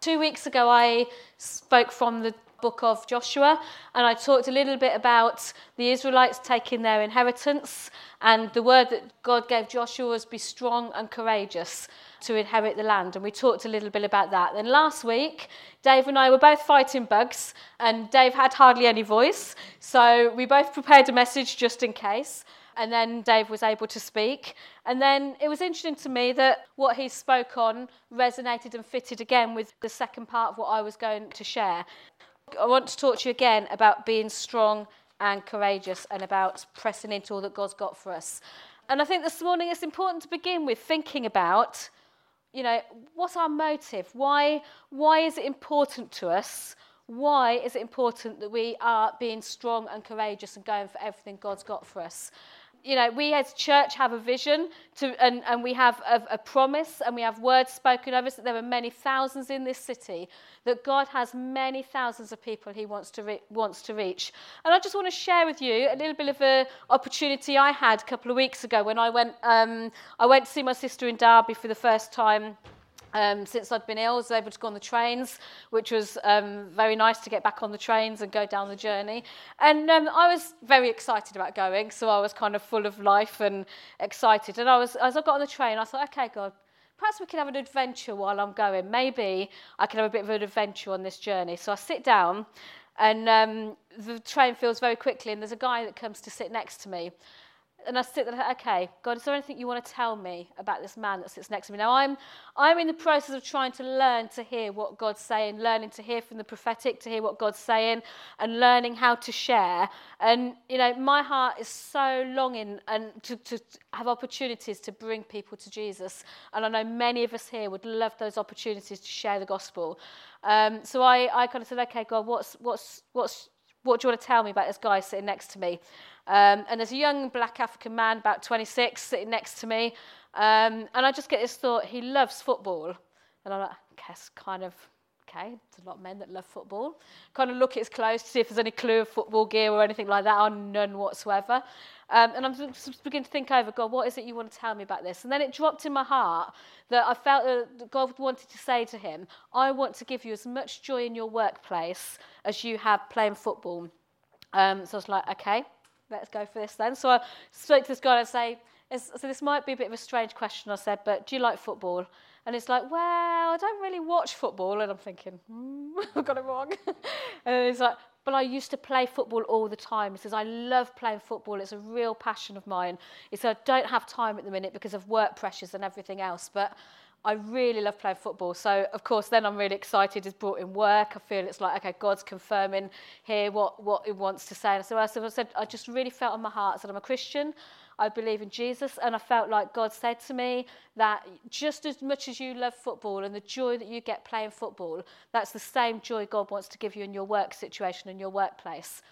Two weeks ago, I spoke from the book of Joshua, and I talked a little bit about the Israelites taking their inheritance, and the word that God gave Joshua was be strong and courageous to inherit the land. And we talked a little bit about that. Then last week, Dave and I were both fighting bugs, and Dave had hardly any voice, so we both prepared a message just in case and then Dave was able to speak. And then it was interesting to me that what he spoke on resonated and fitted again with the second part of what I was going to share. I want to talk to you again about being strong and courageous and about pressing into all that God's got for us. And I think this morning it's important to begin with thinking about, you know, what's our motive? Why, why is it important to us? Why is it important that we are being strong and courageous and going for everything God's got for us? You know, we as church have a vision to, and, and we have a, a promise and we have words spoken over us that there are many thousands in this city, that God has many thousands of people he wants to, re- wants to reach. And I just want to share with you a little bit of an opportunity I had a couple of weeks ago when I went, um, I went to see my sister in Derby for the first time um, since I'd been ill, I was able to go on the trains, which was um, very nice to get back on the trains and go down the journey. And um, I was very excited about going, so I was kind of full of life and excited. And I was, as I got on the train, I thought, okay, God, perhaps we can have an adventure while I'm going. Maybe I can have a bit of an adventure on this journey. So I sit down, and um, the train fills very quickly, and there's a guy that comes to sit next to me and I sit there, okay, God, is there anything you want to tell me about this man that sits next to me? Now, I'm, I'm in the process of trying to learn to hear what God's saying, learning to hear from the prophetic, to hear what God's saying, and learning how to share. And, you know, my heart is so longing and to, to have opportunities to bring people to Jesus. And I know many of us here would love those opportunities to share the gospel. Um, so I, I kind of said, okay, God, what's, what's, what's, what do you want to tell me about this guy sitting next to me? Um, and there's a young black African man, about 26, sitting next to me. Um, and I just get this thought, he loves football. And I'm like, guess kind of, okay, there's a lot of men that love football. Kind of look at his clothes to see if there's any clue of football gear or anything like that, or none whatsoever. Um, and I'm just beginning to think over, God, what is it you want to tell me about this? And then it dropped in my heart that I felt that God wanted to say to him, I want to give you as much joy in your workplace as you have playing football. Um, so I was like, okay, let's go for this then. So I spoke to this guy and I say, so this might be a bit of a strange question, I said, but do you like football? And it's like, well, I don't really watch football. And I'm thinking, hmm, I've got it wrong. and he's like, but I used to play football all the time. He says, I love playing football. It's a real passion of mine. He said, I don't have time at the minute because of work pressures and everything else, but I really love playing football. So, of course, then I'm really excited. It's brought in work. I feel it's like, okay, God's confirming here what, what He wants to say. And so I said, I just really felt in my heart that I'm a Christian. I believe in Jesus. And I felt like God said to me that just as much as you love football and the joy that you get playing football, that's the same joy God wants to give you in your work situation, and your workplace.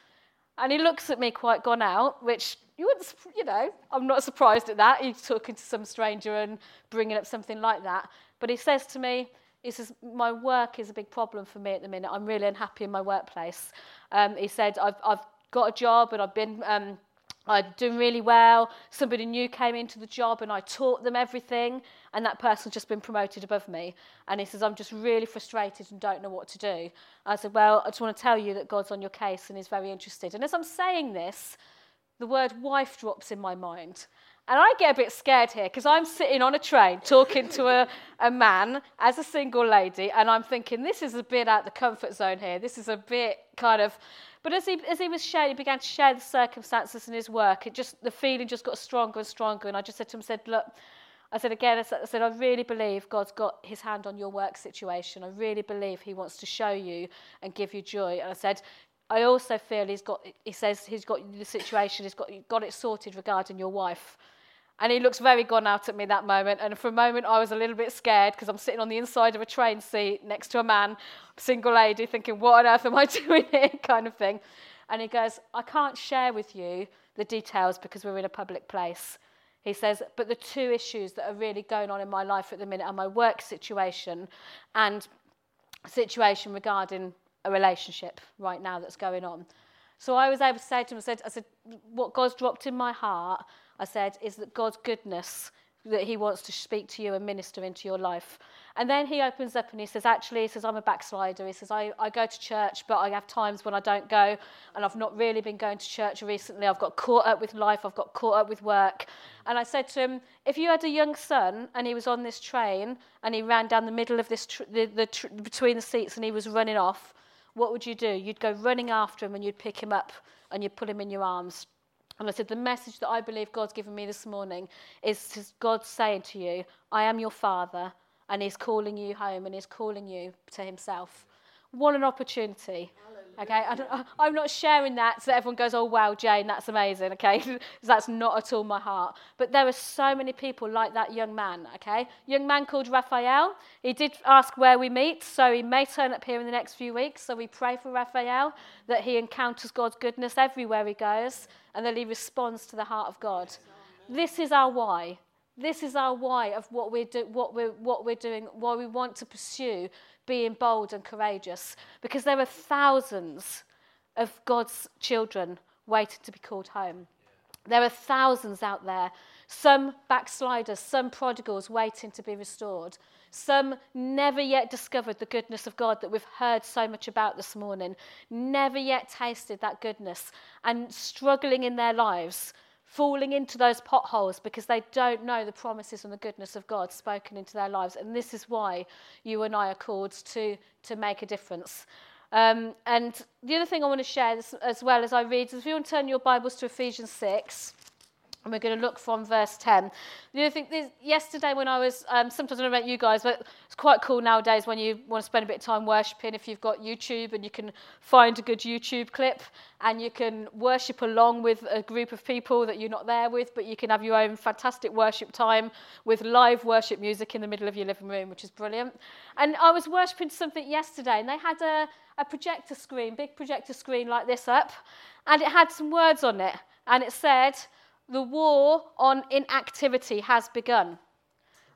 And he looks at me quite gone out, which you wouldn't, you know, I'm not surprised at that. He's talking to some stranger and bringing up something like that. But he says to me, he says, my work is a big problem for me at the minute. I'm really unhappy in my workplace. Um, he said, I've, I've got a job and I've been um, I'm doing really well. Somebody new came into the job and I taught them everything, and that person's just been promoted above me. And he says, I'm just really frustrated and don't know what to do. I said, Well, I just want to tell you that God's on your case and is very interested. And as I'm saying this, the word wife drops in my mind. And I get a bit scared here because I'm sitting on a train talking to a, a man as a single lady, and I'm thinking, this is a bit out the comfort zone here. This is a bit kind of. But as he, as he was sharing, he began to share the circumstances in his work. It just the feeling just got stronger and stronger. And I just said to him, said, look, I said again, I said, I said, I really believe God's got his hand on your work situation. I really believe he wants to show you and give you joy. And I said, I also feel he's got, he says he's got the situation, he's got, got it sorted regarding your wife. And he looks very gone out at me that moment. And for a moment, I was a little bit scared because I'm sitting on the inside of a train seat next to a man, single lady, thinking, what on earth am I doing here? kind of thing. And he goes, I can't share with you the details because we're in a public place. He says, but the two issues that are really going on in my life at the minute are my work situation and situation regarding a relationship right now that's going on. So I was able to say to him, I said, I said, what God's dropped in my heart, I said, is that God's goodness that he wants to speak to you and minister into your life. And then he opens up and he says, actually, he says, I'm a backslider. He says, I, I go to church, but I have times when I don't go, and I've not really been going to church recently. I've got caught up with life, I've got caught up with work. And I said to him, if you had a young son and he was on this train and he ran down the middle of this, tr- the, the tr- between the seats and he was running off, what would you do? You'd go running after him and you'd pick him up and you'd put him in your arms. And I said, the message that I believe God's given me this morning is God saying to you, I am your father, and He's calling you home and He's calling you to Himself. What an opportunity. Okay, I am not sharing that so that everyone goes, oh, wow, Jane, that's amazing, okay? that's not at all my heart. But there are so many people like that young man, okay? Young man called Raphael. He did ask where we meet, so he may turn up here in the next few weeks. So we pray for Raphael that he encounters God's goodness everywhere he goes and that he responds to the heart of God. This is our why. This is our why of what we're, do, what we're, what we're doing, why we want to pursue being bold and courageous. Because there are thousands of God's children waiting to be called home. There are thousands out there, some backsliders, some prodigals waiting to be restored, some never yet discovered the goodness of God that we've heard so much about this morning, never yet tasted that goodness, and struggling in their lives falling into those potholes because they don't know the promises and the goodness of God spoken into their lives. And this is why you and I are called to, to make a difference. Um, and the other thing I want to share as well as I read is if you want to turn your Bibles to Ephesians 6. And we're going to look from verse 10. The other thing, this, yesterday when I was, um, sometimes I don't know about you guys, but it's quite cool nowadays when you want to spend a bit of time worshipping if you've got YouTube and you can find a good YouTube clip and you can worship along with a group of people that you're not there with, but you can have your own fantastic worship time with live worship music in the middle of your living room, which is brilliant. And I was worshipping something yesterday and they had a, a projector screen, big projector screen like this up, and it had some words on it. And it said, the war on inactivity has begun.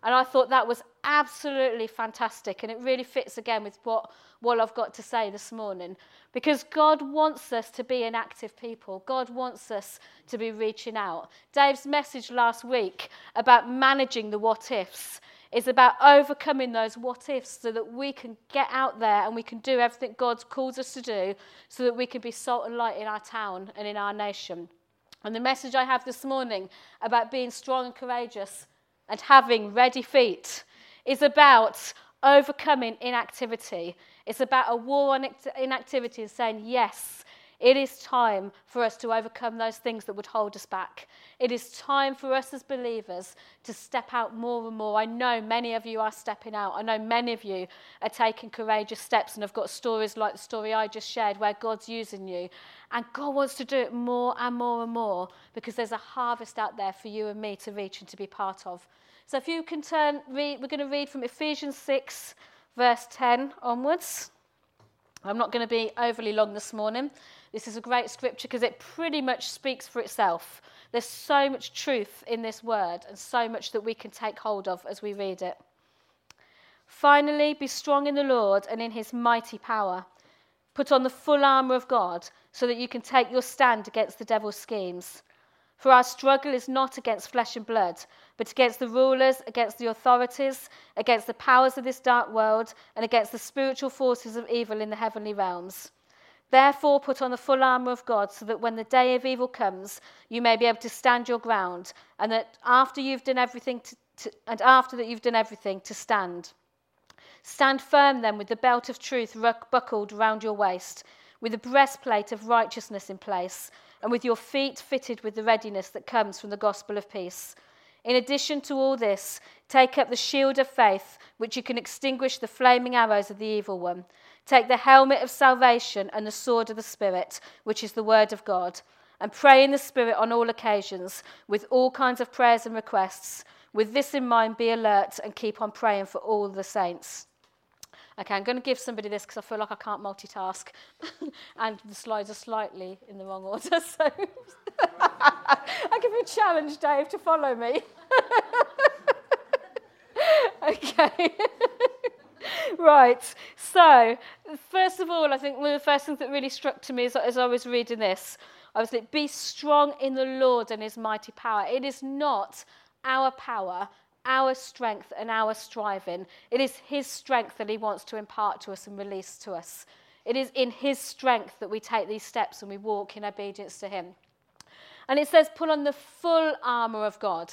And I thought that was absolutely fantastic. And it really fits again with what, what I've got to say this morning. Because God wants us to be an active people, God wants us to be reaching out. Dave's message last week about managing the what ifs is about overcoming those what ifs so that we can get out there and we can do everything God calls us to do so that we can be salt and light in our town and in our nation. And the message I have this morning about being strong and courageous and having ready feet is about overcoming inactivity. It's about a war on inactivity and saying, yes, it is time for us to overcome those things that would hold us back. It is time for us as believers to step out more and more. I know many of you are stepping out. I know many of you are taking courageous steps and have got stories like the story I just shared where God's using you. And God wants to do it more and more and more because there's a harvest out there for you and me to reach and to be part of. So if you can turn, read, we're going to read from Ephesians 6, verse 10 onwards. I'm not going to be overly long this morning. This is a great scripture because it pretty much speaks for itself. There's so much truth in this word and so much that we can take hold of as we read it. Finally, be strong in the Lord and in his mighty power. Put on the full armour of God so that you can take your stand against the devil's schemes. For our struggle is not against flesh and blood, but against the rulers, against the authorities, against the powers of this dark world, and against the spiritual forces of evil in the heavenly realms. Therefore, put on the full armour of God, so that when the day of evil comes, you may be able to stand your ground, and that after you've done everything, to, to, and after that you've done everything, to stand. Stand firm then, with the belt of truth buckled round your waist, with the breastplate of righteousness in place, and with your feet fitted with the readiness that comes from the gospel of peace. In addition to all this, take up the shield of faith, which you can extinguish the flaming arrows of the evil one. Take the helmet of salvation and the sword of the Spirit, which is the word of God, and pray in the Spirit on all occasions, with all kinds of prayers and requests. With this in mind, be alert and keep on praying for all the saints. Okay, I'm going to give somebody this because I feel like I can't multitask. and the slides are slightly in the wrong order. So I give you a challenge, Dave, to follow me. okay. right. So, first of all, I think one of the first things that really struck to me as, as I was reading this, I was like, be strong in the Lord and his mighty power. It is not our power, our strength, and our striving. It is His strength that He wants to impart to us and release to us. It is in His strength that we take these steps and we walk in obedience to Him. And it says, put on the full armour of God.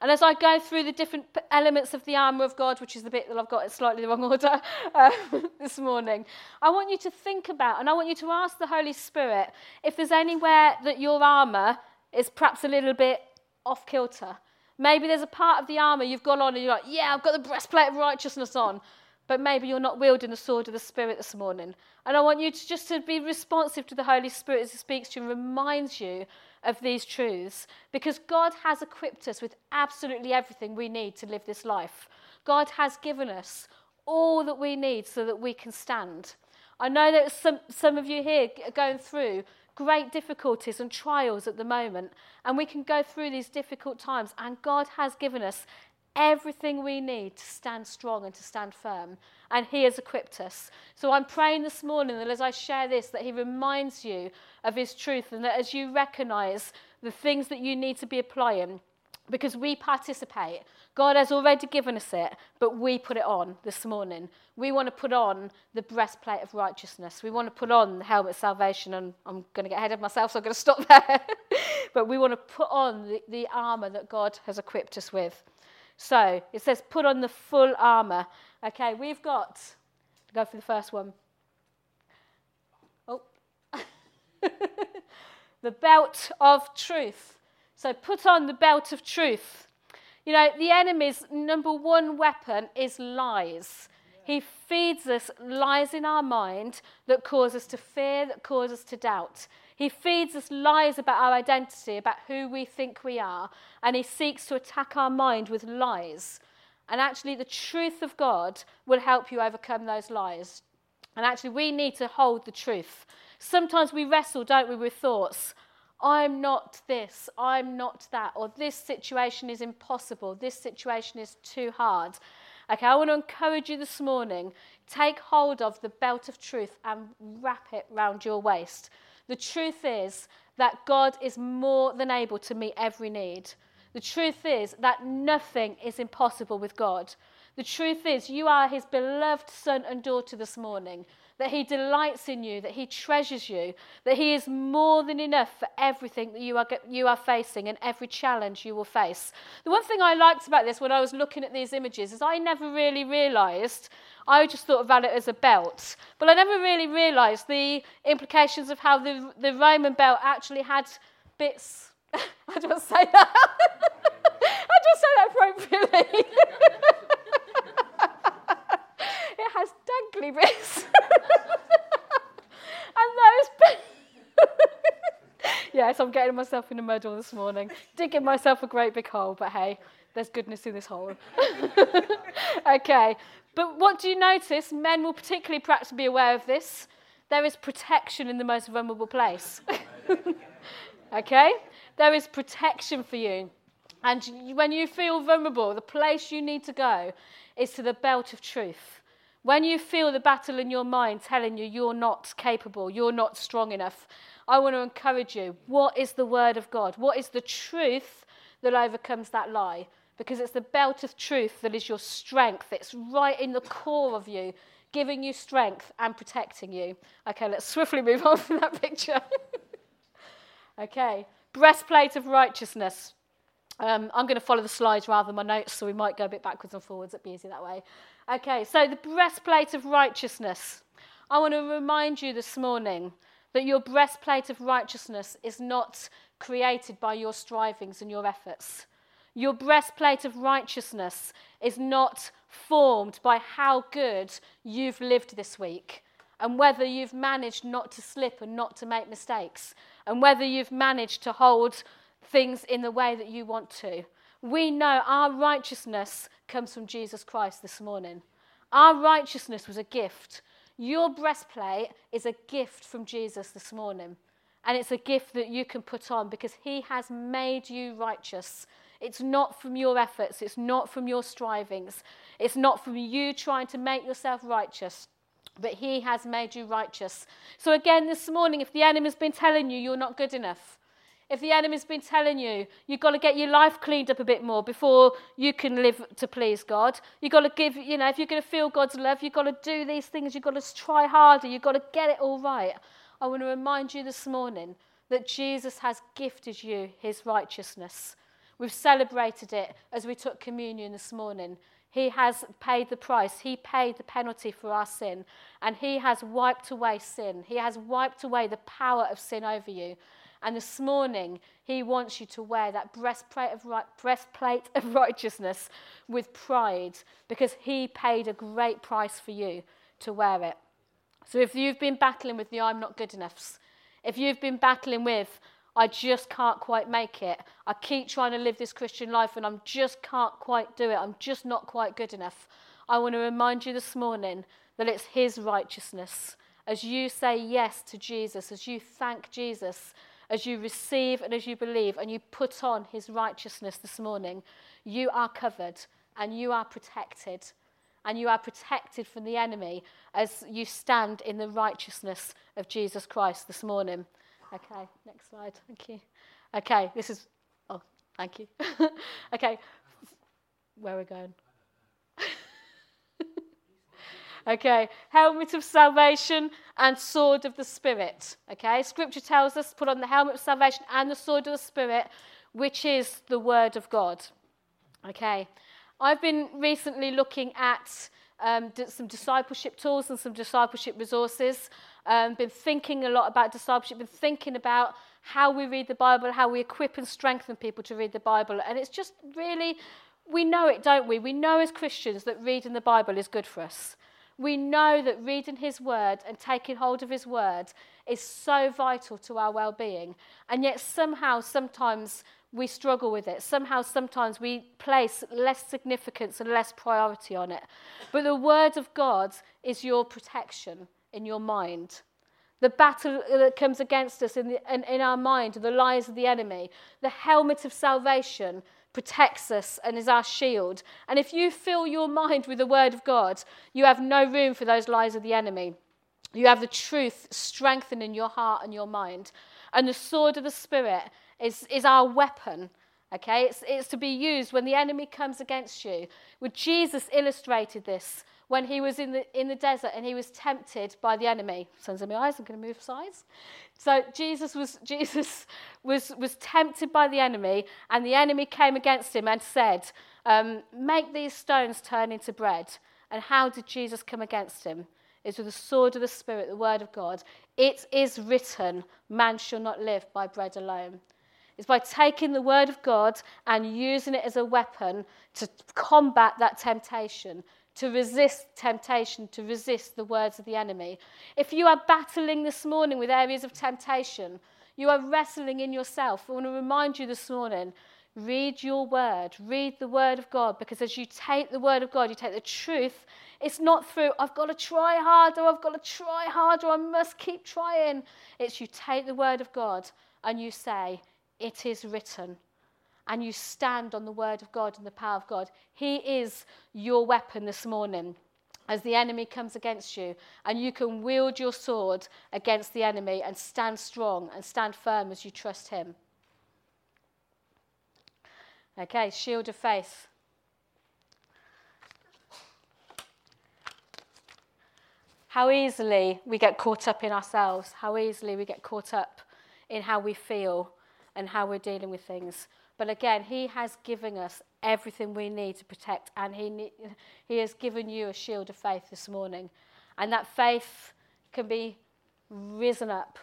And as I go through the different elements of the armour of God, which is the bit that I've got in slightly the wrong order uh, this morning, I want you to think about and I want you to ask the Holy Spirit if there's anywhere that your armour is perhaps a little bit off kilter. Maybe there's a part of the armour you've got on and you're like, yeah, I've got the breastplate of righteousness on. But maybe you're not wielding the sword of the Spirit this morning. And I want you to just to be responsive to the Holy Spirit as He speaks to you and reminds you of these truths because God has equipped us with absolutely everything we need to live this life. God has given us all that we need so that we can stand. I know that some, some of you here are going through great difficulties and trials at the moment, and we can go through these difficult times, and God has given us everything we need to stand strong and to stand firm. And He has equipped us. So I'm praying this morning that as I share this, that He reminds you of His truth and that as you recognize the things that you need to be applying, because we participate. God has already given us it, but we put it on this morning. We want to put on the breastplate of righteousness. We want to put on the helmet of salvation, and I'm going to get ahead of myself, so I'm going to stop there. but we want to put on the, the armor that God has equipped us with. So it says, put on the full armor. Okay, we've got, go for the first one. Oh, the belt of truth. So put on the belt of truth. You know, the enemy's number one weapon is lies. He feeds us lies in our mind that cause us to fear, that cause us to doubt. He feeds us lies about our identity, about who we think we are, and he seeks to attack our mind with lies. And actually, the truth of God will help you overcome those lies. And actually, we need to hold the truth. Sometimes we wrestle, don't we, with thoughts. I'm not this, I'm not that, or this situation is impossible, this situation is too hard. Okay, I want to encourage you this morning take hold of the belt of truth and wrap it round your waist. The truth is that God is more than able to meet every need. The truth is that nothing is impossible with God. The truth is, you are his beloved son and daughter this morning that He delights in you, that He treasures you, that He is more than enough for everything that you are, you are facing and every challenge you will face. The one thing I liked about this when I was looking at these images is I never really realised, I just thought about it as a belt, but I never really realised the implications of how the, the Roman belt actually had bits. I just say that. I just say that appropriately. has dangly bits. and those yes, I'm getting myself in a muddle this morning. Digging myself a great big hole, but hey, there's goodness in this hole. okay, but what do you notice? Men will particularly perhaps be aware of this. There is protection in the most vulnerable place. okay? There is protection for you. And when you feel vulnerable, the place you need to go is to the belt of truth. When you feel the battle in your mind telling you you're not capable, you're not strong enough, I want to encourage you. What is the word of God? What is the truth that overcomes that lie? Because it's the belt of truth that is your strength. It's right in the core of you, giving you strength and protecting you. Okay, let's swiftly move on from that picture. okay, breastplate of righteousness. Um, I'm going to follow the slides rather than my notes, so we might go a bit backwards and forwards. It'd be easy that way. Okay, so the breastplate of righteousness. I want to remind you this morning that your breastplate of righteousness is not created by your strivings and your efforts. Your breastplate of righteousness is not formed by how good you've lived this week and whether you've managed not to slip and not to make mistakes and whether you've managed to hold things in the way that you want to. We know our righteousness comes from Jesus Christ this morning. Our righteousness was a gift. Your breastplate is a gift from Jesus this morning. And it's a gift that you can put on because he has made you righteous. It's not from your efforts, it's not from your strivings, it's not from you trying to make yourself righteous, but he has made you righteous. So, again, this morning, if the enemy's been telling you you're not good enough, If the enemy's been telling you, you've got to get your life cleaned up a bit more before you can live to please God. You've got to give, you know, if you're going to feel God's love, you've got to do these things. You've got to try harder. You've got to get it all right. I want to remind you this morning that Jesus has gifted you his righteousness. We've celebrated it as we took communion this morning. He has paid the price. He paid the penalty for our sin. And He has wiped away sin. He has wiped away the power of sin over you. And this morning, He wants you to wear that breastplate of, right, breastplate of righteousness with pride because He paid a great price for you to wear it. So if you've been battling with the I'm not good enoughs, if you've been battling with, I just can't quite make it. I keep trying to live this Christian life and I just can't quite do it. I'm just not quite good enough. I want to remind you this morning that it's His righteousness. As you say yes to Jesus, as you thank Jesus, as you receive and as you believe, and you put on His righteousness this morning, you are covered and you are protected. And you are protected from the enemy as you stand in the righteousness of Jesus Christ this morning. Okay, next slide. Thank you. Okay, this is. Oh, thank you. okay, where are we going? Okay, helmet of salvation and sword of the Spirit. Okay, scripture tells us put on the helmet of salvation and the sword of the Spirit, which is the word of God. Okay, I've been recently looking at um, some discipleship tools and some discipleship resources um, been thinking a lot about discipleship, been thinking about how we read the Bible, how we equip and strengthen people to read the Bible. And it's just really, we know it, don't we? We know as Christians that reading the Bible is good for us. We know that reading His Word and taking hold of His Word is so vital to our well being. And yet, somehow, sometimes we struggle with it. Somehow, sometimes we place less significance and less priority on it. But the Word of God is your protection in your mind. The battle uh, that comes against us in, the, in, in our mind, the lies of the enemy, the helmet of salvation protects us and is our shield. And if you fill your mind with the word of God, you have no room for those lies of the enemy. You have the truth strengthened in your heart and your mind. And the sword of the Spirit is, is our weapon. Okay, it's, it's to be used when the enemy comes against you. Well, Jesus illustrated this when he was in the, in the desert and he was tempted by the enemy. Sons of my eyes, I'm going to move sides. So Jesus was, Jesus was, was tempted by the enemy, and the enemy came against him and said, um, Make these stones turn into bread. And how did Jesus come against him? Is with the sword of the Spirit, the word of God. It is written, Man shall not live by bread alone. It's by taking the word of God and using it as a weapon to combat that temptation, to resist temptation, to resist the words of the enemy. If you are battling this morning with areas of temptation, you are wrestling in yourself. I want to remind you this morning read your word, read the word of God, because as you take the word of God, you take the truth. It's not through, I've got to try harder, I've got to try harder, I must keep trying. It's you take the word of God and you say, It is written and you stand on the word of God and the power of God. He is your weapon this morning as the enemy comes against you, and you can wield your sword against the enemy and stand strong and stand firm as you trust him. Okay, shield of faith. How easily we get caught up in ourselves, how easily we get caught up in how we feel and how we're dealing with things. But again, He has given us everything we need to protect, and He, he has given you a shield of faith this morning. And that faith can be risen up.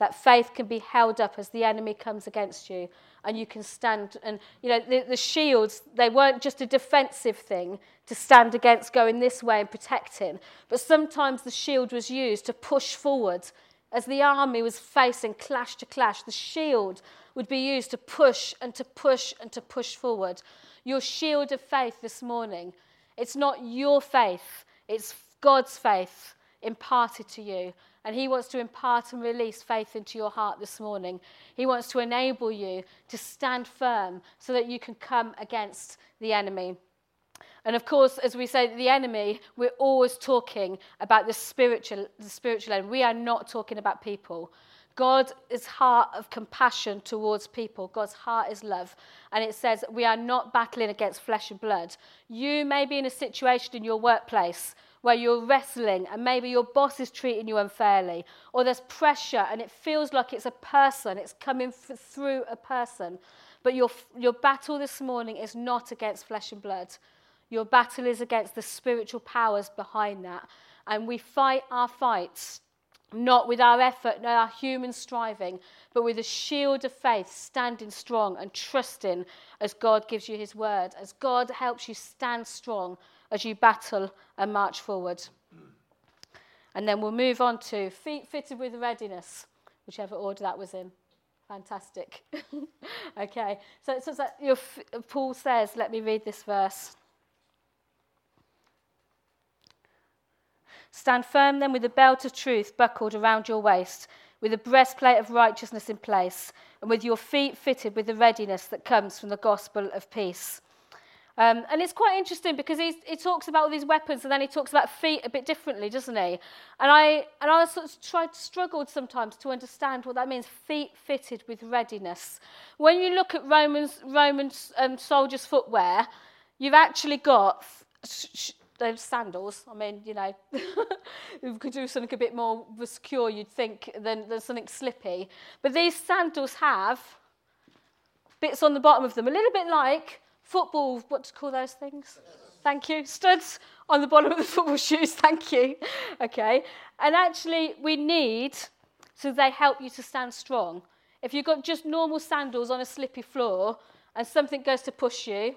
That faith can be held up as the enemy comes against you, and you can stand. And you know, the, the shields, they weren't just a defensive thing to stand against going this way and protecting, but sometimes the shield was used to push forward as the army was facing clash to clash. The shield would be used to push and to push and to push forward. Your shield of faith this morning, it's not your faith, it's God's faith imparted to you. And He wants to impart and release faith into your heart this morning. He wants to enable you to stand firm so that you can come against the enemy. And of course, as we say, the enemy, we're always talking about the spiritual, the spiritual enemy. We are not talking about people. God's heart of compassion towards people, God's heart is love. And it says, We are not battling against flesh and blood. You may be in a situation in your workplace where you're wrestling and maybe your boss is treating you unfairly, or there's pressure and it feels like it's a person, it's coming through a person. But your, your battle this morning is not against flesh and blood. Your battle is against the spiritual powers behind that. And we fight our fights not with our effort, not our human striving, but with a shield of faith, standing strong and trusting as God gives you his word, as God helps you stand strong as you battle and march forward. And then we'll move on to feet fitted with readiness, whichever order that was in. Fantastic. okay, so, so, so Paul says, let me read this verse. Stand firm then with the belt of truth buckled around your waist, with the breastplate of righteousness in place, and with your feet fitted with the readiness that comes from the gospel of peace. Um, and it's quite interesting because he talks about all these weapons and then he talks about feet a bit differently, doesn't he? And I, and I sort of tried, struggled sometimes to understand what that means, feet fitted with readiness. When you look at Romans, Romans um, soldiers' footwear, you've actually got those sandals. I mean, you know, you could do something a bit more secure, you'd think, than, than something slippy. But these sandals have bits on the bottom of them, a little bit like football, what to call those things? Thank you. Studs on the bottom of the football shoes. Thank you. Okay. And actually, we need, so they help you to stand strong. If you've got just normal sandals on a slippy floor and something goes to push you,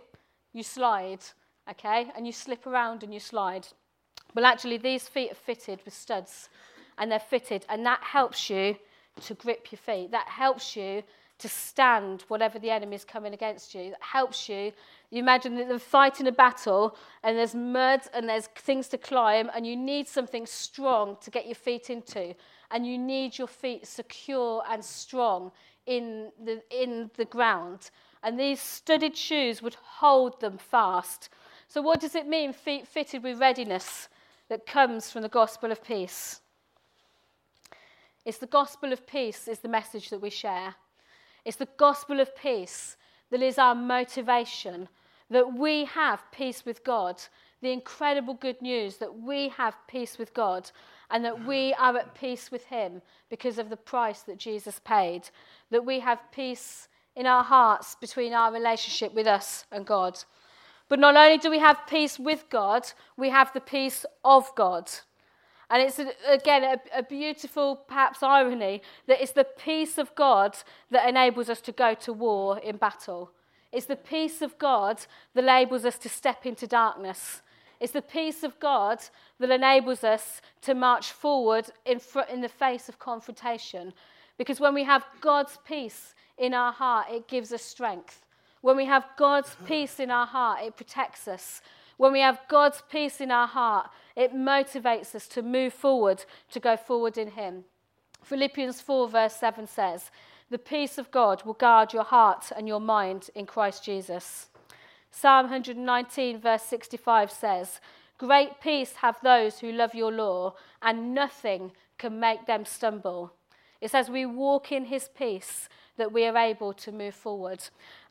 you slide. Okay. And you slip around and you slide. Well, actually, these feet are fitted with studs and they're fitted, and that helps you to grip your feet. That helps you to stand whatever the enemy is coming against you. That helps you. You imagine that they're fighting a battle and there's mud and there's things to climb and you need something strong to get your feet into. And you need your feet secure and strong in the, in the ground. And these studded shoes would hold them fast. So, what does it mean, feet fitted with readiness that comes from the gospel of peace? It's the gospel of peace is the message that we share. It's the gospel of peace that is our motivation, that we have peace with God, the incredible good news that we have peace with God and that we are at peace with Him because of the price that Jesus paid, that we have peace in our hearts between our relationship with us and God. But not only do we have peace with God, we have the peace of God. And it's, again, a, a, beautiful, perhaps, irony that it's the peace of God that enables us to go to war in battle. It's the peace of God that enables us to step into darkness. It's the peace of God that enables us to march forward in, fr- in the face of confrontation. Because when we have God's peace in our heart, it gives us strength. When we have God's peace in our heart, it protects us. When we have God's peace in our heart, it motivates us to move forward, to go forward in Him. Philippians 4, verse 7 says, The peace of God will guard your heart and your mind in Christ Jesus. Psalm 119, verse 65 says, Great peace have those who love your law, and nothing can make them stumble. It as We walk in his peace that we are able to move forward.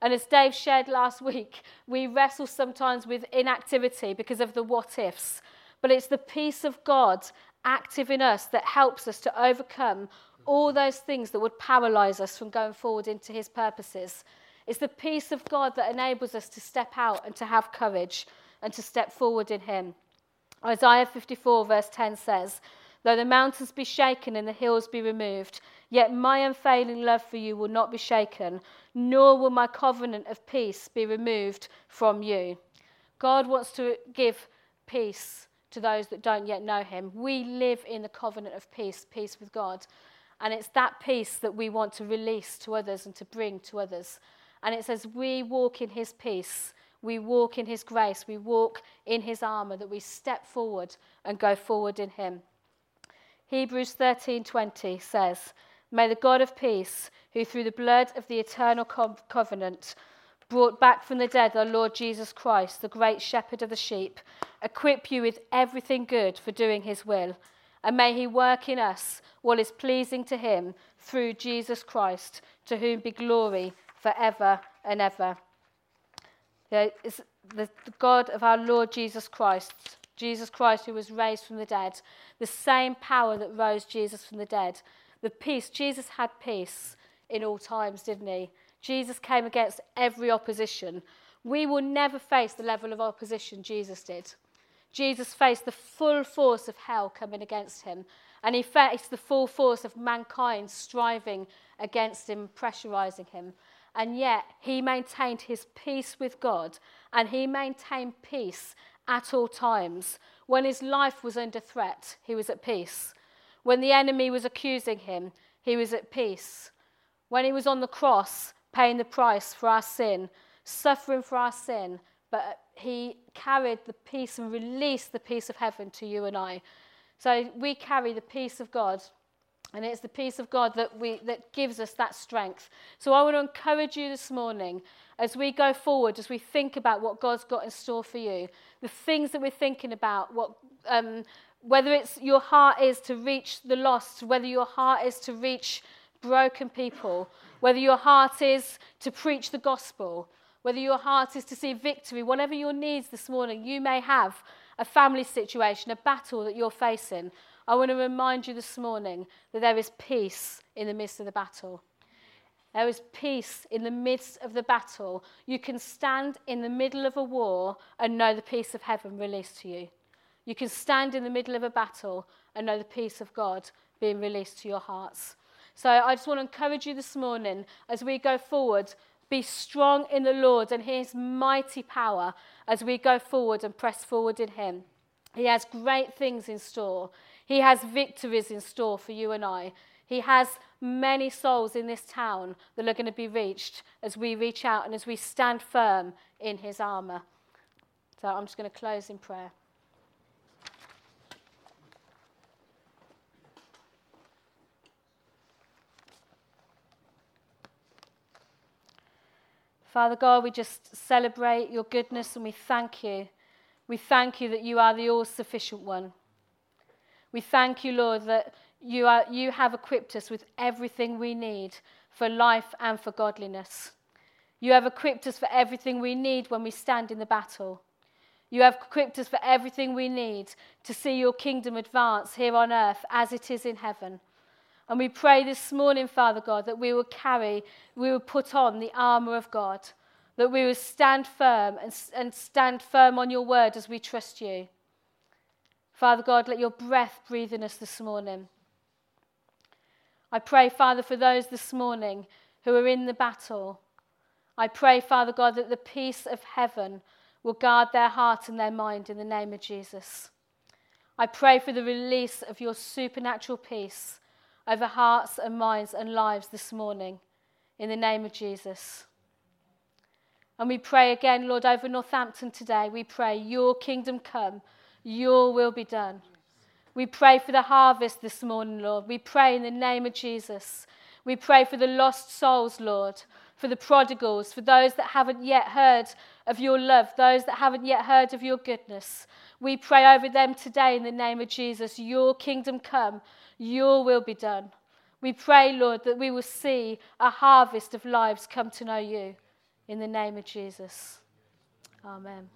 And as Dave shared last week, we wrestle sometimes with inactivity because of the what ifs. But it's the peace of God active in us that helps us to overcome all those things that would paralyze us from going forward into his purposes. It's the peace of God that enables us to step out and to have courage and to step forward in him. Isaiah 54, verse 10 says, Though the mountains be shaken and the hills be removed, yet my unfailing love for you will not be shaken, nor will my covenant of peace be removed from you. God wants to give peace to those that don't yet know him. We live in the covenant of peace, peace with God. And it's that peace that we want to release to others and to bring to others. And it says, We walk in his peace, we walk in his grace, we walk in his armour, that we step forward and go forward in him. Hebrews 13:20 says, May the God of peace, who through the blood of the eternal covenant brought back from the dead our Lord Jesus Christ, the great shepherd of the sheep, equip you with everything good for doing his will, and may he work in us what is pleasing to him through Jesus Christ, to whom be glory forever and ever. The, the God of our Lord Jesus Christ, Jesus Christ who was raised from the dead, the same power that rose Jesus from the dead, the peace, Jesus had peace in all times, didn't he? Jesus came against every opposition. We will never face the level of opposition Jesus did. Jesus faced the full force of hell coming against him, and he faced the full force of mankind striving against him, pressurizing him. And yet, he maintained his peace with God, and he maintained peace at all times. When his life was under threat, he was at peace. When the enemy was accusing him, he was at peace. When he was on the cross, paying the price for our sin, suffering for our sin, but he carried the peace and released the peace of heaven to you and I. So we carry the peace of God. And it's the peace of God that, we, that gives us that strength. So I want to encourage you this morning as we go forward, as we think about what God's got in store for you, the things that we're thinking about, what, um, whether it's your heart is to reach the lost, whether your heart is to reach broken people, whether your heart is to preach the gospel, whether your heart is to see victory, whatever your needs this morning, you may have a family situation, a battle that you're facing. I want to remind you this morning that there is peace in the midst of the battle. There is peace in the midst of the battle. You can stand in the middle of a war and know the peace of heaven released to you. You can stand in the middle of a battle and know the peace of God being released to your hearts. So I just want to encourage you this morning as we go forward be strong in the Lord and his mighty power as we go forward and press forward in him. He has great things in store. He has victories in store for you and I. He has many souls in this town that are going to be reached as we reach out and as we stand firm in his armour. So I'm just going to close in prayer. Father God, we just celebrate your goodness and we thank you. We thank you that you are the all sufficient one. We thank you, Lord, that you, are, you have equipped us with everything we need for life and for godliness. You have equipped us for everything we need when we stand in the battle. You have equipped us for everything we need to see your kingdom advance here on earth as it is in heaven. And we pray this morning, Father God, that we will carry, we will put on the armour of God, that we will stand firm and, and stand firm on your word as we trust you. Father God, let your breath breathe in us this morning. I pray, Father, for those this morning who are in the battle. I pray, Father God, that the peace of heaven will guard their heart and their mind in the name of Jesus. I pray for the release of your supernatural peace over hearts and minds and lives this morning in the name of Jesus. And we pray again, Lord, over Northampton today. We pray, Your kingdom come, Your will be done. We pray for the harvest this morning, Lord. We pray in the name of Jesus. We pray for the lost souls, Lord, for the prodigals, for those that haven't yet heard of your love, those that haven't yet heard of your goodness. We pray over them today in the name of Jesus. Your kingdom come, your will be done. We pray, Lord, that we will see a harvest of lives come to know you. In the name of Jesus. Amen.